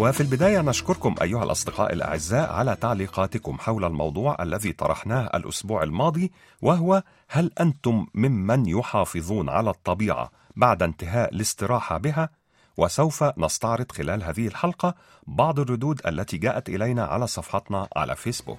وفي البداية نشكركم أيها الأصدقاء الأعزاء على تعليقاتكم حول الموضوع الذي طرحناه الأسبوع الماضي وهو هل أنتم ممن يحافظون على الطبيعة بعد انتهاء الاستراحة بها؟ وسوف نستعرض خلال هذه الحلقة بعض الردود التي جاءت إلينا على صفحتنا على فيسبوك.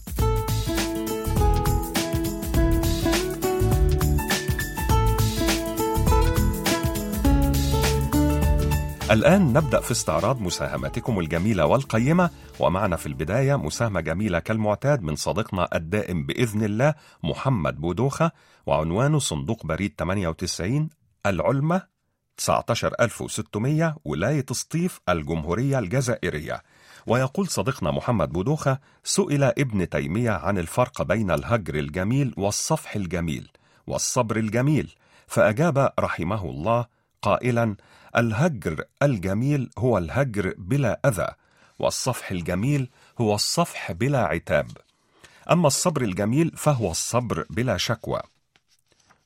الآن نبدأ في استعراض مساهماتكم الجميلة والقيمة. ومعنا في البداية مساهمة جميلة كالمعتاد من صديقنا الدائم بإذن الله محمد بودوخة وعنوانه صندوق بريد 98 العلمة 19600 ولاية سطيف الجمهورية الجزائرية. ويقول صديقنا محمد بودوخة سئل ابن تيمية عن الفرق بين الهجر الجميل والصفح الجميل والصبر الجميل فأجاب رحمه الله قائلا الهجر الجميل هو الهجر بلا أذى والصفح الجميل هو الصفح بلا عتاب. أما الصبر الجميل فهو الصبر بلا شكوى.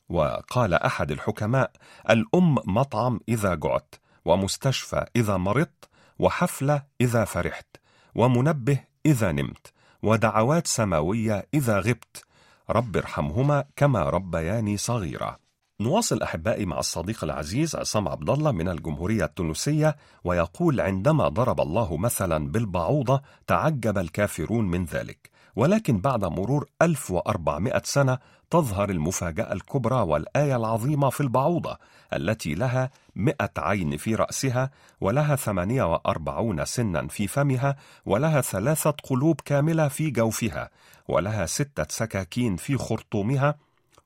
وقال أحد الحكماء الأم مطعم إذا جعت ومستشفى إذا مرضت وحفلة إذا فرحت ومنبه إذا نمت ودعوات سماوية إذا غبت. رب ارحمهما كما ربياني صغيرا. نواصل أحبائي مع الصديق العزيز عصام عبد الله من الجمهورية التونسية ويقول عندما ضرب الله مثلا بالبعوضة تعجب الكافرون من ذلك ولكن بعد مرور 1400 سنة تظهر المفاجأة الكبرى والآية العظيمة في البعوضة التي لها مئة عين في رأسها ولها ثمانية وأربعون سنا في فمها ولها ثلاثة قلوب كاملة في جوفها ولها ستة سكاكين في خرطومها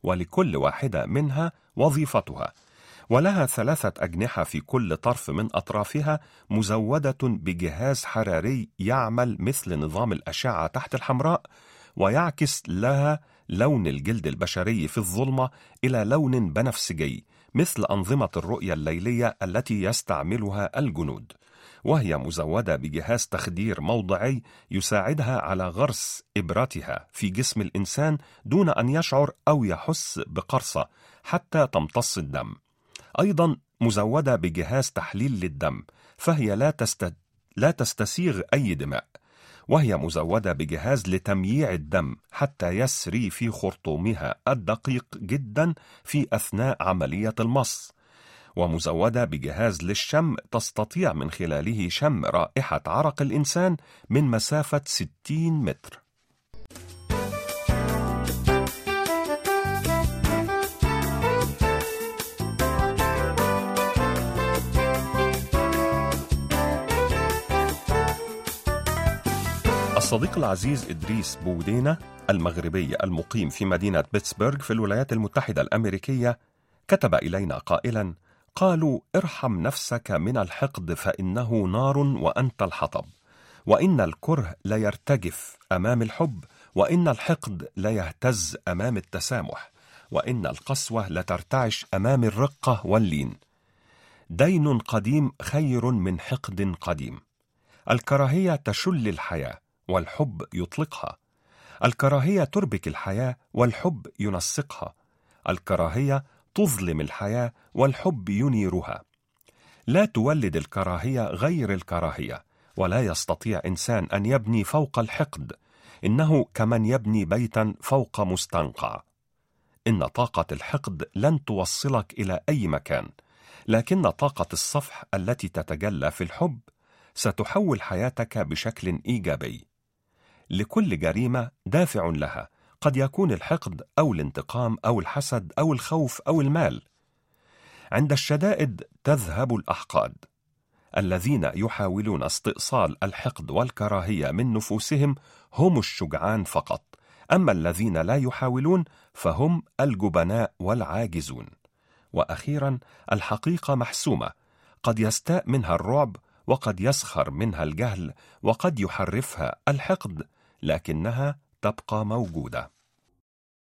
ولكل واحدة منها وظيفتها. ولها ثلاثة أجنحة في كل طرف من أطرافها مزودة بجهاز حراري يعمل مثل نظام الأشعة تحت الحمراء ويعكس لها لون الجلد البشري في الظلمة إلى لون بنفسجي مثل أنظمة الرؤية الليلية التي يستعملها الجنود. وهي مزودة بجهاز تخدير موضعي يساعدها على غرس إبرتها في جسم الإنسان دون أن يشعر أو يحس بقرصة حتى تمتص الدم. أيضا مزودة بجهاز تحليل للدم فهي لا, تست... لا تستسيغ أي دماء. وهي مزودة بجهاز لتمييع الدم حتى يسري في خرطومها الدقيق جدا في أثناء عملية المص. ومزودة بجهاز للشم تستطيع من خلاله شم رائحة عرق الإنسان من مسافة 60 متر. الصديق العزيز إدريس بودينة المغربي المقيم في مدينة بيتسبرغ في الولايات المتحدة الأمريكية كتب إلينا قائلا قالوا ارحم نفسك من الحقد فإنه نار وأنت الحطب. وإن الكره لا يرتجف أمام الحب وإن الحقد لا يهتز أمام التسامح وإن القسوة لترتعش أمام الرقة واللين. دين قديم خير من حقد قديم. الكراهية تشل الحياة والحب يطلقها. الكراهية تربك الحياة والحب ينسقها. الكراهية تظلم الحياة والحب ينيرها. لا تولد الكراهية غير الكراهية ولا يستطيع إنسان أن يبني فوق الحقد إنه كمن يبني بيتا فوق مستنقع. إن طاقة الحقد لن توصلك إلى أي مكان لكن طاقة الصفح التي تتجلى في الحب ستحول حياتك بشكل إيجابي. لكل جريمة دافع لها قد يكون الحقد أو الانتقام أو الحسد أو الخوف أو المال. عند الشدائد تذهب الأحقاد الذين يحاولون استئصال الحقد والكراهية من نفوسهم هم الشجعان فقط أما الذين لا يحاولون فهم الجبناء والعاجزون. وأخيرا الحقيقة محسومة قد يستاء منها الرعب وقد يسخر منها الجهل وقد يحرفها الحقد لكنها تبقى موجودة.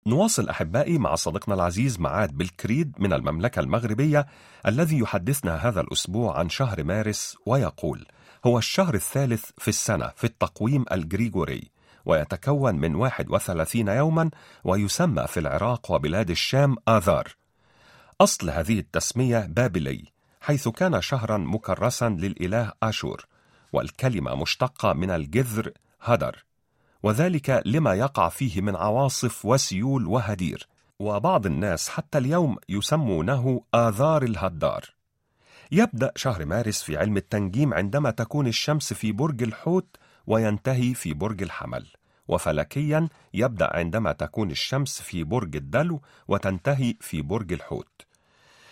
نواصل أحبائي مع صديقنا العزيز معاد بالكريد من المملكة المغربية الذي يحدثنا هذا الأسبوع عن شهر مارس ويقول هو الشهر الثالث في السنة في التقويم الجريجوري ويتكون من 31 يوما ويسمى في العراق وبلاد الشام آذار. أصل هذه التسمية بابلي حيث كان شهرا مكرسا للإله آشور والكلمة مشتقة من الجذر هدر. وذلك لما يقع فيه من عواصف وسيول وهدير. وبعض الناس حتى اليوم يسمونه آذار الهدار. يبدأ شهر مارس في علم التنجيم عندما تكون الشمس في برج الحوت وينتهي في برج الحمل. وفلكيا يبدأ عندما تكون الشمس في برج الدلو وتنتهي في برج الحوت.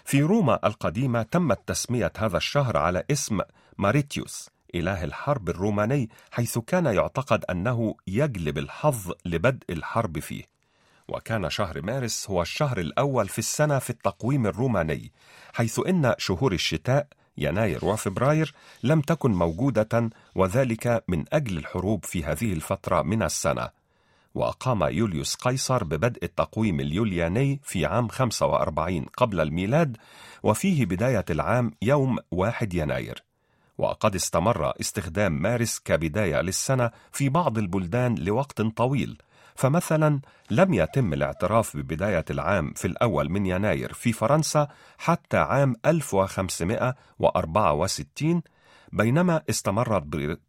في روما القديمة تمت تسمية هذا الشهر على اسم ماريتيوس إله الحرب الروماني حيث كان يعتقد أنه يجلب الحظ لبدء الحرب فيه. وكان شهر مارس هو الشهر الأول في السنة في التقويم الروماني حيث إن شهور الشتاء يناير وفبراير لم تكن موجودة وذلك من أجل الحروب في هذه الفترة من السنة. وقام يوليوس قيصر ببدء التقويم اليولياني في عام 45 قبل الميلاد وفيه بداية العام يوم 1 يناير. وقد استمر استخدام مارس كبداية للسنة في بعض البلدان لوقت طويل. فمثلا لم يتم الاعتراف ببداية العام في الأول من يناير في فرنسا حتى عام 1564 بينما استمرت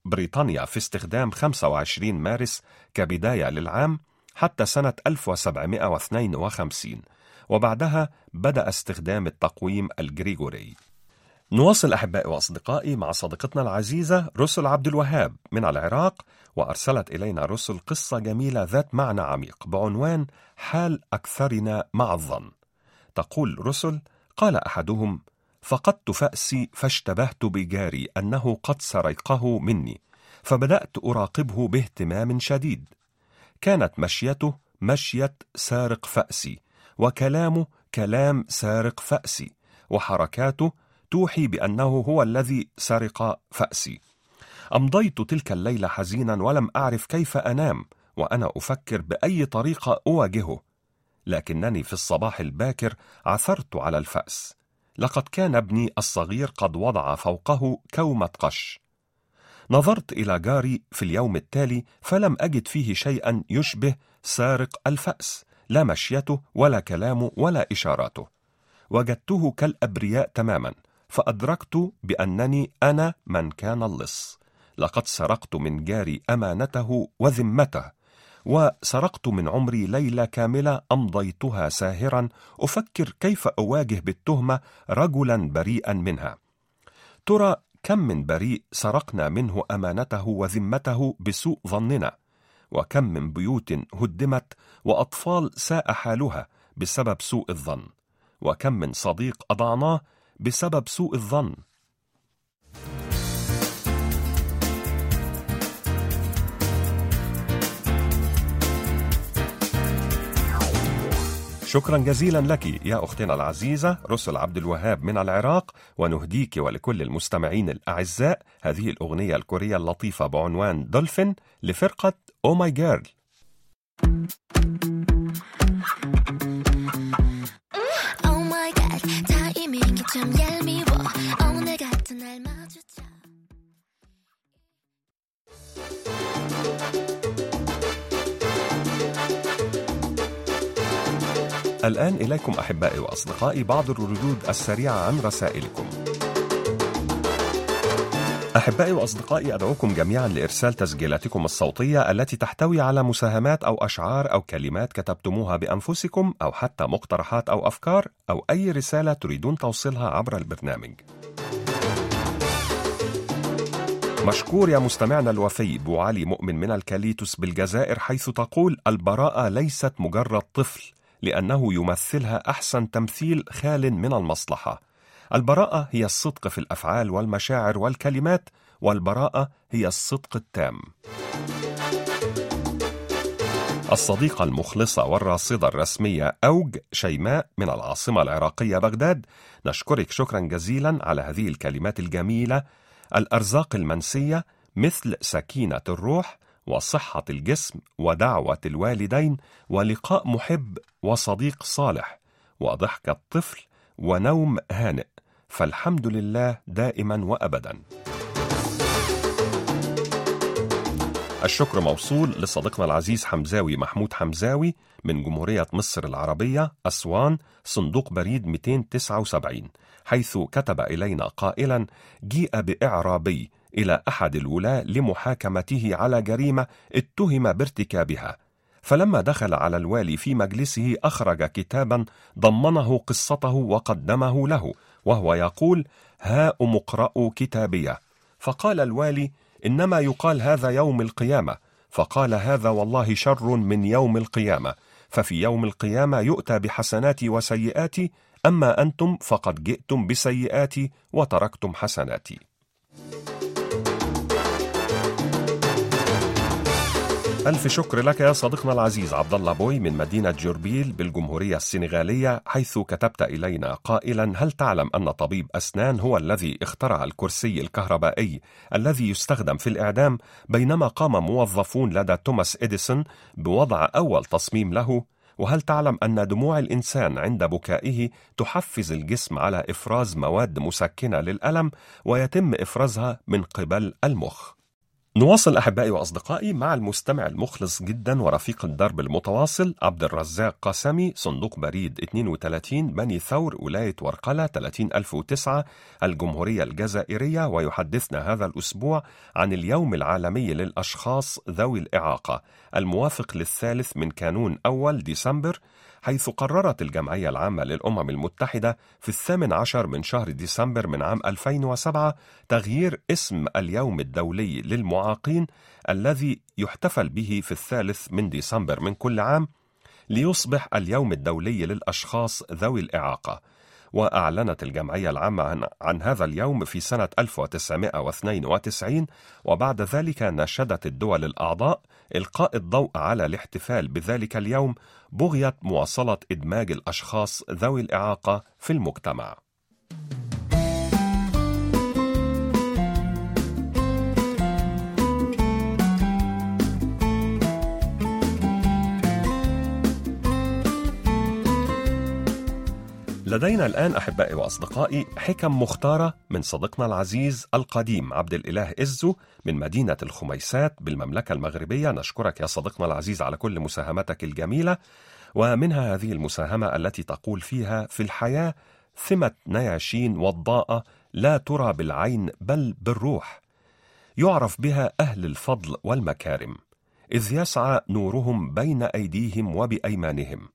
بريطانيا في استخدام 25 مارس كبداية للعام حتى سنة 1752 وبعدها بدأ استخدام التقويم الجريجوري نواصل أحبائي وأصدقائي مع صديقتنا العزيزة رسل عبد الوهاب من العراق وأرسلت إلينا رسل قصة جميلة ذات معنى عميق بعنوان حال أكثرنا مع الظن. تقول رسل قال أحدهم فقدت فأسي فاشتبهت بجاري أنه قد سرقه مني فبدأت أراقبه باهتمام شديد. كانت مشيته مشية سارق فأسي وكلامه كلام سارق فأسي وحركاته توحي بأنه هو الذي سرق فأسي. أمضيت تلك الليلة حزينا ولم أعرف كيف أنام وأنا أفكر بأي طريقة أواجهه. لكنني في الصباح الباكر عثرت على الفأس. لقد كان ابني الصغير قد وضع فوقه كومة قش. نظرت إلى جاري في اليوم التالي فلم أجد فيه شيئا يشبه سارق الفأس لا مشيته ولا كلامه ولا إشاراته. وجدته كالأبرياء تماما. فأدركت بأنني أنا من كان اللص. لقد سرقت من جاري أمانته وذمته وسرقت من عمري ليلة كاملة أمضيتها ساهرا أفكر كيف أواجه بالتهمة رجلا بريئا منها. ترى كم من بريء سرقنا منه أمانته وذمته بسوء ظننا وكم من بيوت هدمت وأطفال ساء حالها بسبب سوء الظن وكم من صديق أضعناه بسبب سوء الظن. شكرا جزيلا لك يا أختنا العزيزة رسل عبد الوهاب من العراق ونهديك ولكل المستمعين الأعزاء هذه الأغنية الكورية اللطيفة بعنوان دولفين لفرقة أو ماي جيرل الآن إليكم أحبائي وأصدقائي بعض الردود السريعة عن رسائلكم. أحبائي وأصدقائي أدعوكم جميعا لإرسال تسجيلاتكم الصوتية التي تحتوي على مساهمات أو أشعار أو كلمات كتبتموها بأنفسكم أو حتى مقترحات أو أفكار أو أي رسالة تريدون توصيلها عبر البرنامج. مشكور يا مستمعنا الوفي بو علي مؤمن من الكاليتوس بالجزائر حيث تقول البراءة ليست مجرد طفل لأنه يمثلها أحسن تمثيل خال من المصلحة البراءة هي الصدق في الأفعال والمشاعر والكلمات والبراءة هي الصدق التام. الصديقة المخلصة والراصدة الرسمية أوج شيماء من العاصمة العراقية بغداد نشكرك شكرا جزيلا على هذه الكلمات الجميلة الأرزاق المنسية مثل سكينة الروح وصحة الجسم ودعوة الوالدين ولقاء محب وصديق صالح وضحكة طفل ونوم هانئ فالحمد لله دائما وأبدا. الشكر موصول لصديقنا العزيز حمزاوي محمود حمزاوي من جمهورية مصر العربية أسوان صندوق بريد 279 حيث كتب إلينا قائلا جيء بإعرابي إلى أحد الولاة لمحاكمته على جريمة اتهم بارتكابها. فلما دخل على الوالي في مجلسه أخرج كتابا ضمنه قصته وقدمه له وهو يقول هاؤم اقرأوا كتابية فقال الوالي إنما يقال هذا يوم القيامة فقال هذا والله شر من يوم القيامة ففي يوم القيامة يؤتى بحسناتي وسيئاتي أما أنتم فقد جئتم بسيئاتي وتركتم حسناتي. ألف شكر لك يا صديقنا العزيز عبد الله بوي من مدينة جوربيل بالجمهورية السنغالية حيث كتبت إلينا قائلا هل تعلم أن طبيب أسنان هو الذي اخترع الكرسي الكهربائي الذي يستخدم في الإعدام بينما قام موظفون لدى توماس إديسون بوضع أول تصميم له؟ وهل تعلم أن دموع الإنسان عند بكائه تحفز الجسم على إفراز مواد مسكنة للألم ويتم إفرازها من قبل المخ؟ نواصل أحبائي وأصدقائي مع المستمع المخلص جدا ورفيق الدرب المتواصل عبد الرزاق قاسمي صندوق بريد 32 بني ثور ولاية ورقلة 30009 الجمهورية الجزائرية ويحدثنا هذا الأسبوع عن اليوم العالمي للأشخاص ذوي الإعاقة. الموافق للثالث من كانون أول ديسمبر حيث قررت الجمعية العامة للأمم المتحدة في الثامن عشر من شهر ديسمبر من عام 2007 تغيير اسم اليوم الدولي للمعاقين الذي يحتفل به في الثالث من ديسمبر من كل عام ليصبح اليوم الدولي للأشخاص ذوي الإعاقة. وأعلنت الجمعية العامة عن, عن هذا اليوم في سنة 1992 وبعد ذلك نشدت الدول الأعضاء إلقاء الضوء على الاحتفال بذلك اليوم بغية مواصلة إدماج الأشخاص ذوي الإعاقة في المجتمع. لدينا الآن أحبائي وأصدقائي حكم مختارة من صديقنا العزيز القديم عبد الإله إزو من مدينة الخميسات بالمملكة المغربية. نشكرك يا صديقنا العزيز على كل مساهمتك الجميلة ومنها هذه المساهمة التي تقول فيها في الحياة ثمة نياشين وضاءة لا ترى بالعين بل بالروح. يعرف بها أهل الفضل والمكارم إذ يسعى نورهم بين أيديهم وبأيمانهم.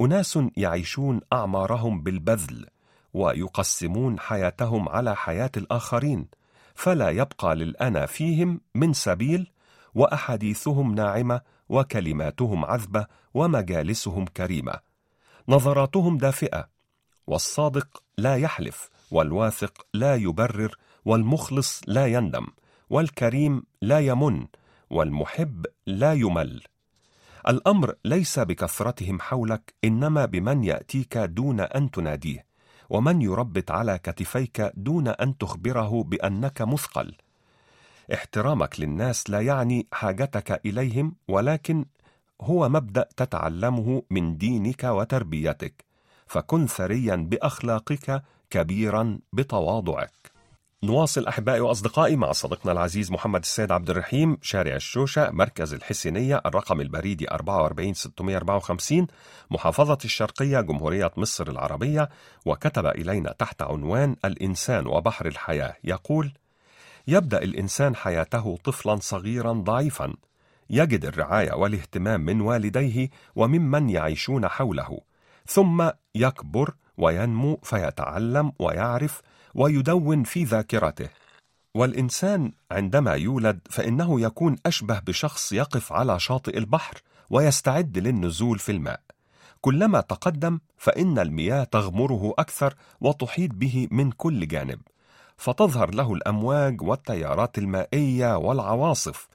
أناس يعيشون أعمارهم بالبذل ويقسمون حياتهم على حياة الآخرين فلا يبقى للأنا فيهم من سبيل وأحاديثهم ناعمة وكلماتهم عذبة ومجالسهم كريمة. نظراتهم دافئة والصادق لا يحلف والواثق لا يبرر والمخلص لا يندم والكريم لا يمن والمحب لا يمل. الأمر ليس بكثرتهم حولك إنما بمن يأتيك دون أن تناديه ومن يربت على كتفيك دون أن تخبره بأنك مثقل. احترامك للناس لا يعني حاجتك إليهم ولكن هو مبدأ تتعلمه من دينك وتربيتك فكن ثريا بأخلاقك كبيرا بتواضعك. نواصل أحبائي وأصدقائي مع صديقنا العزيز محمد السيد عبد الرحيم شارع الشوشة مركز الحسينية الرقم البريدي 44654 محافظة الشرقية جمهورية مصر العربية وكتب إلينا تحت عنوان الإنسان وبحر الحياة. يقول يبدأ الإنسان حياته طفلا صغيرا ضعيفا. يجد الرعاية والاهتمام من والديه وممن يعيشون حوله. ثم يكبر وينمو فيتعلم ويعرف ويدون في ذاكرته. والإنسان عندما يولد فإنه يكون أشبه بشخص يقف على شاطئ البحر ويستعد للنزول في الماء. كلما تقدم فإن المياه تغمره أكثر وتحيط به من كل جانب. فتظهر له الأمواج والتيارات المائية والعواصف.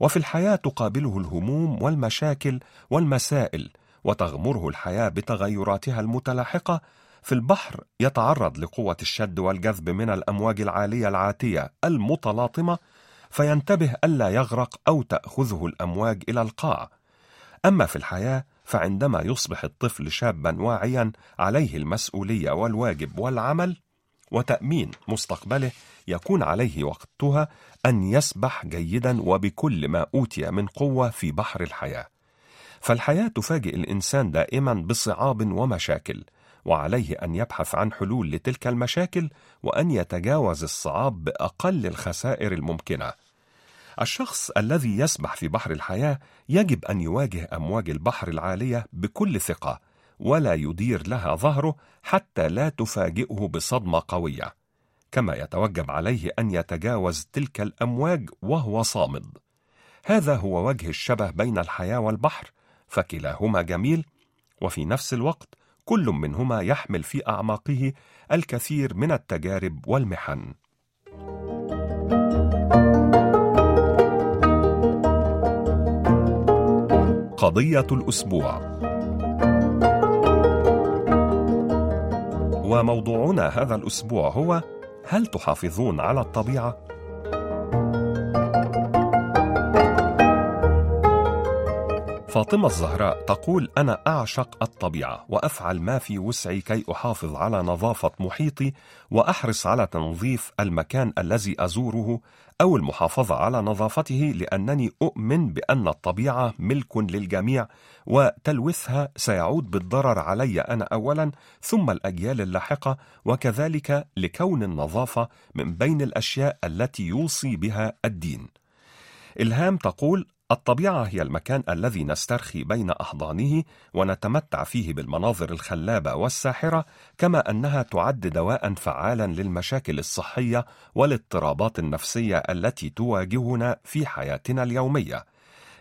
وفي الحياة تقابله الهموم والمشاكل والمسائل وتغمره الحياة بتغيراتها المتلاحقة في البحر يتعرض لقوة الشد والجذب من الأمواج العالية العاتية المتلاطمة فينتبه ألا يغرق أو تأخذه الأمواج إلى القاع. أما في الحياة فعندما يصبح الطفل شابا واعيا عليه المسؤولية والواجب والعمل وتأمين مستقبله يكون عليه وقتها أن يسبح جيدا وبكل ما أوتي من قوة في بحر الحياة. فالحياة تفاجئ الإنسان دائما بصعاب ومشاكل وعليه أن يبحث عن حلول لتلك المشاكل وأن يتجاوز الصعاب بأقل الخسائر الممكنة. الشخص الذي يسبح في بحر الحياة يجب أن يواجه أمواج البحر العالية بكل ثقة ولا يدير لها ظهره حتى لا تفاجئه بصدمة قوية. كما يتوجب عليه أن يتجاوز تلك الأمواج وهو صامد. هذا هو وجه الشبه بين الحياة والبحر فكلاهما جميل وفي نفس الوقت كل منهما يحمل في أعماقه الكثير من التجارب والمحن قضية الأسبوع وموضوعنا هذا الأسبوع هو هل تحافظون على الطبيعة؟ فاطمة الزهراء تقول أنا أعشق الطبيعة وأفعل ما في وسعي كي أحافظ على نظافة محيطي وأحرص على تنظيف المكان الذي أزوره أو المحافظة على نظافته لأنني أؤمن بأن الطبيعة ملك للجميع وتلوثها سيعود بالضرر علي أنا أولا ثم الأجيال اللاحقة وكذلك لكون النظافة من بين الأشياء التي يوصي بها الدين. إلهام تقول الطبيعة هي المكان الذي نسترخي بين أحضانه ونتمتع فيه بالمناظر الخلابة والساحرة كما أنها تعد دواء فعالا للمشاكل الصحية والاضطرابات النفسية التي تواجهنا في حياتنا اليومية.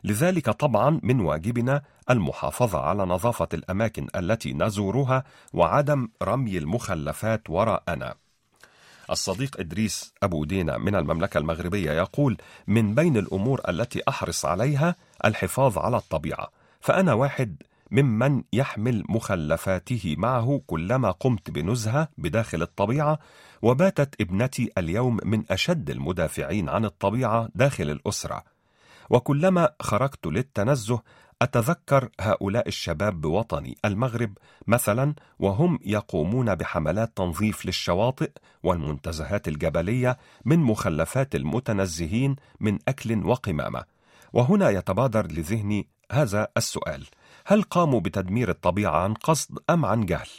لذلك طبعا من واجبنا المحافظة على نظافة الأماكن التي نزورها وعدم رمي المخلفات وراءنا. الصديق إدريس أبو دينا من المملكة المغربية يقول من بين الأمور التي أحرص عليها الحفاظ على الطبيعة فأنا واحد ممن يحمل مخلفاته معه كلما قمت بنزهة بداخل الطبيعة وباتت ابنتي اليوم من أشد المدافعين عن الطبيعة داخل الأسرة وكلما خرجت للتنزه أتذكر هؤلاء الشباب بوطني المغرب مثلا وهم يقومون بحملات تنظيف للشواطئ والمنتزهات الجبلية من مخلفات المتنزهين من أكل وقمامة. وهنا يتبادر لذهني هذا السؤال. هل قاموا بتدمير الطبيعة عن قصد أم عن جهل؟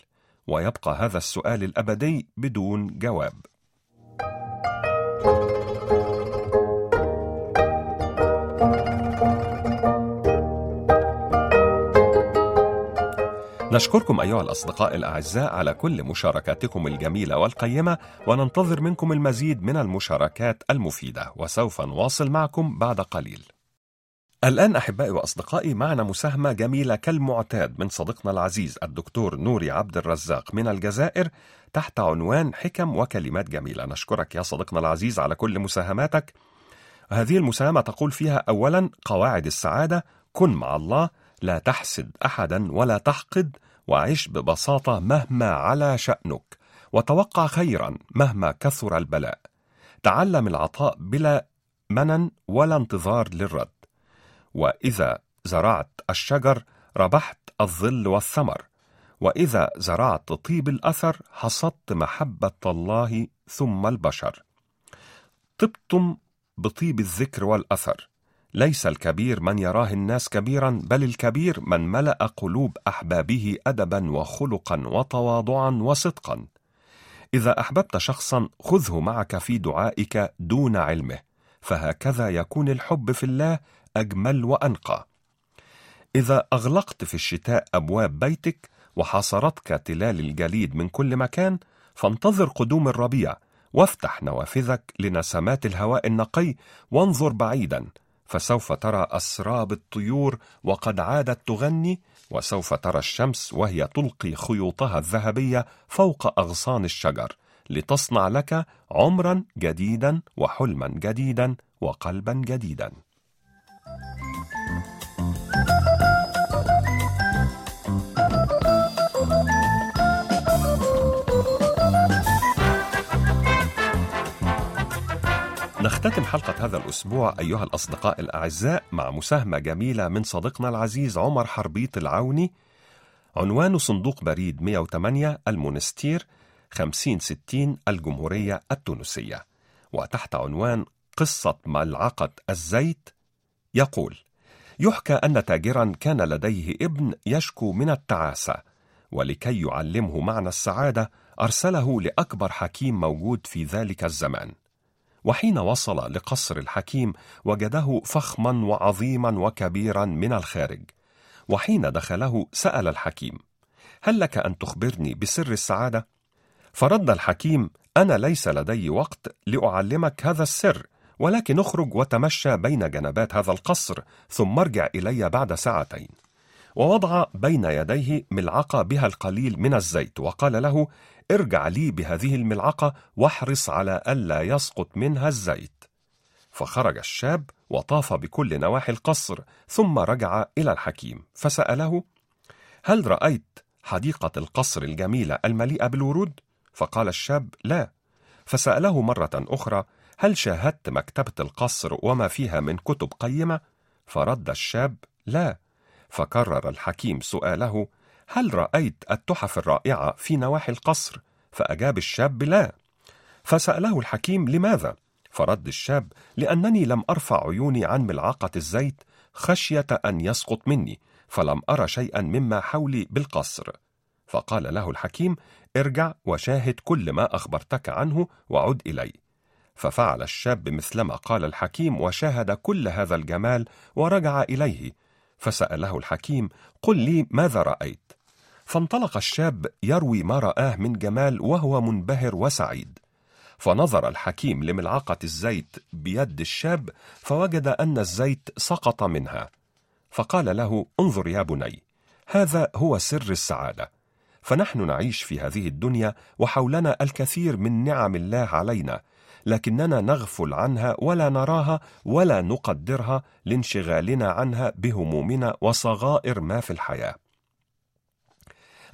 ويبقى هذا السؤال الأبدي بدون جواب. نشكركم أيها الأصدقاء الأعزاء على كل مشاركاتكم الجميلة والقيمة وننتظر منكم المزيد من المشاركات المفيدة وسوف نواصل معكم بعد قليل. الآن أحبائي وأصدقائي معنا مساهمة جميلة كالمعتاد من صديقنا العزيز الدكتور نوري عبد الرزاق من الجزائر تحت عنوان حكم وكلمات جميلة. نشكرك يا صديقنا العزيز على كل مساهماتك. هذه المساهمة تقول فيها أولا قواعد السعادة كن مع الله لا تحسد أحدا ولا تحقد. وعش ببساطة مهما على شأنك وتوقع خيرا مهما كثر البلاء. تعلم العطاء بلا منن ولا انتظار للرد. وإذا زرعت الشجر ربحت الظل والثمر. وإذا زرعت طيب الأثر حصدت محبة الله ثم البشر. طبتم بطيب الذكر والأثر. ليس الكبير من يراه الناس كبيرا بل الكبير من ملأ قلوب أحبابه ادبا وخلقا وتواضعا وصدقا. إذا أحببت شخصا خذه معك في دعائك دون علمه فهكذا يكون الحب في الله أجمل وأنقى. إذا أغلقت في الشتاء أبواب بيتك وحاصرتك تلال الجليد من كل مكان فانتظر قدوم الربيع وافتح نوافذك لنسمات الهواء النقي وانظر بعيدا. فسوف ترى أسراب الطيور وقد عادت تغني وسوف ترى الشمس وهي تلقي خيوطها الذهبية فوق أغصان الشجر لتصنع لك عمرا جديدا وحلما جديدا وقلبا جديدا. نختتم حلقة هذا الأسبوع أيها الأصدقاء الأعزاء مع مساهمة جميلة من صديقنا العزيز عمر حربيط العوني. عنوان صندوق بريد 108 المونستير 5060 الجمهورية التونسية. وتحت عنوان قصة ملعقة الزيت يقول يحكى أن تاجرا كان لديه ابن يشكو من التعاسة ولكي يعلمه معنى السعادة أرسله لأكبر حكيم موجود في ذلك الزمان. وحين وصل لقصر الحكيم وجده فخما وعظيما وكبيرا من الخارج. وحين دخله سأل الحكيم هل لك أن تخبرني بسر السعادة؟ فرد الحكيم أنا ليس لدي وقت لأعلمك هذا السر ولكن اخرج وتمشى بين جنبات هذا القصر ثم ارجع إلي بعد ساعتين. ووضع بين يديه ملعقة بها القليل من الزيت وقال له ارجع لي بهذه الملعقة واحرص على ألا يسقط منها الزيت. فخرج الشاب وطاف بكل نواحي القصر ثم رجع إلى الحكيم فسأله: هل رأيت حديقة القصر الجميلة المليئة بالورود؟ فقال الشاب: لا. فسأله مرة أخرى: هل شاهدت مكتبة القصر وما فيها من كتب قيمة؟ فرد الشاب: لا. فكرر الحكيم سؤاله: هل رأيت التحف الرائعة في نواحي القصر؟ فأجاب الشاب لا. فسأله الحكيم لماذا؟ فرد الشاب لأنني لم أرفع عيوني عن ملعقة الزيت خشية أن يسقط مني، فلم أرى شيئا مما حولي بالقصر. فقال له الحكيم: ارجع وشاهد كل ما أخبرتك عنه وعد إلي. ففعل الشاب مثلما قال الحكيم وشاهد كل هذا الجمال ورجع إليه، فسأله الحكيم: قل لي ماذا رأيت؟ فانطلق الشاب يروي ما رآه من جمال وهو منبهر وسعيد. فنظر الحكيم لملعقة الزيت بيد الشاب فوجد أن الزيت سقط منها. فقال له انظر يا بني هذا هو سر السعادة. فنحن نعيش في هذه الدنيا وحولنا الكثير من نعم الله علينا. لكننا نغفل عنها ولا نراها ولا نقدرها لانشغالنا عنها بهمومنا وصغائر ما في الحياة.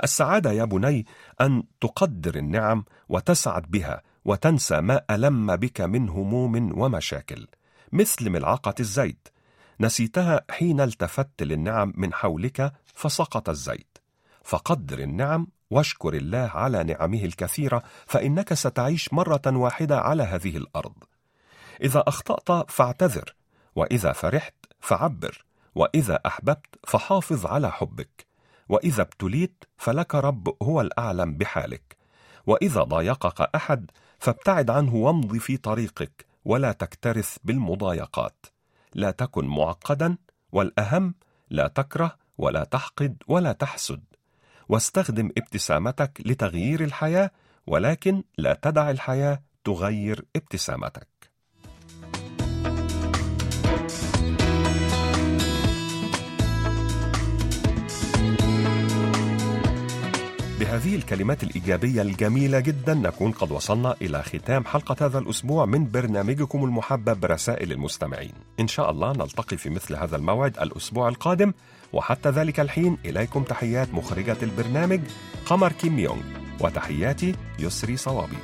السعادة يا بني أن تقدر النعم وتسعد بها وتنسى ما ألم بك من هموم ومشاكل مثل ملعقة الزيت. نسيتها حين التفت للنعم من حولك فسقط الزيت. فقدر النعم واشكر الله على نعمه الكثيرة فإنك ستعيش مرة واحدة على هذه الأرض. إذا أخطأت فاعتذر وإذا فرحت فعبر وإذا أحببت فحافظ على حبك وإذا ابتليت فلك رب هو الأعلم بحالك. وإذا ضايقك أحد فابتعد عنه وامض في طريقك ولا تكترث بالمضايقات. لا تكن معقدا والأهم لا تكره ولا تحقد ولا تحسد. واستخدم ابتسامتك لتغيير الحياة ولكن لا تدع الحياة تغير ابتسامتك. بهذه الكلمات الإيجابية الجميلة جدا نكون قد وصلنا إلى ختام حلقة هذا الأسبوع من برنامجكم المحبب رسائل المستمعين. إن شاء الله نلتقي في مثل هذا الموعد الأسبوع القادم. وحتى ذلك الحين إليكم تحيات مخرجة البرنامج قمر كيم يونغ وتحياتي يسري صوابي.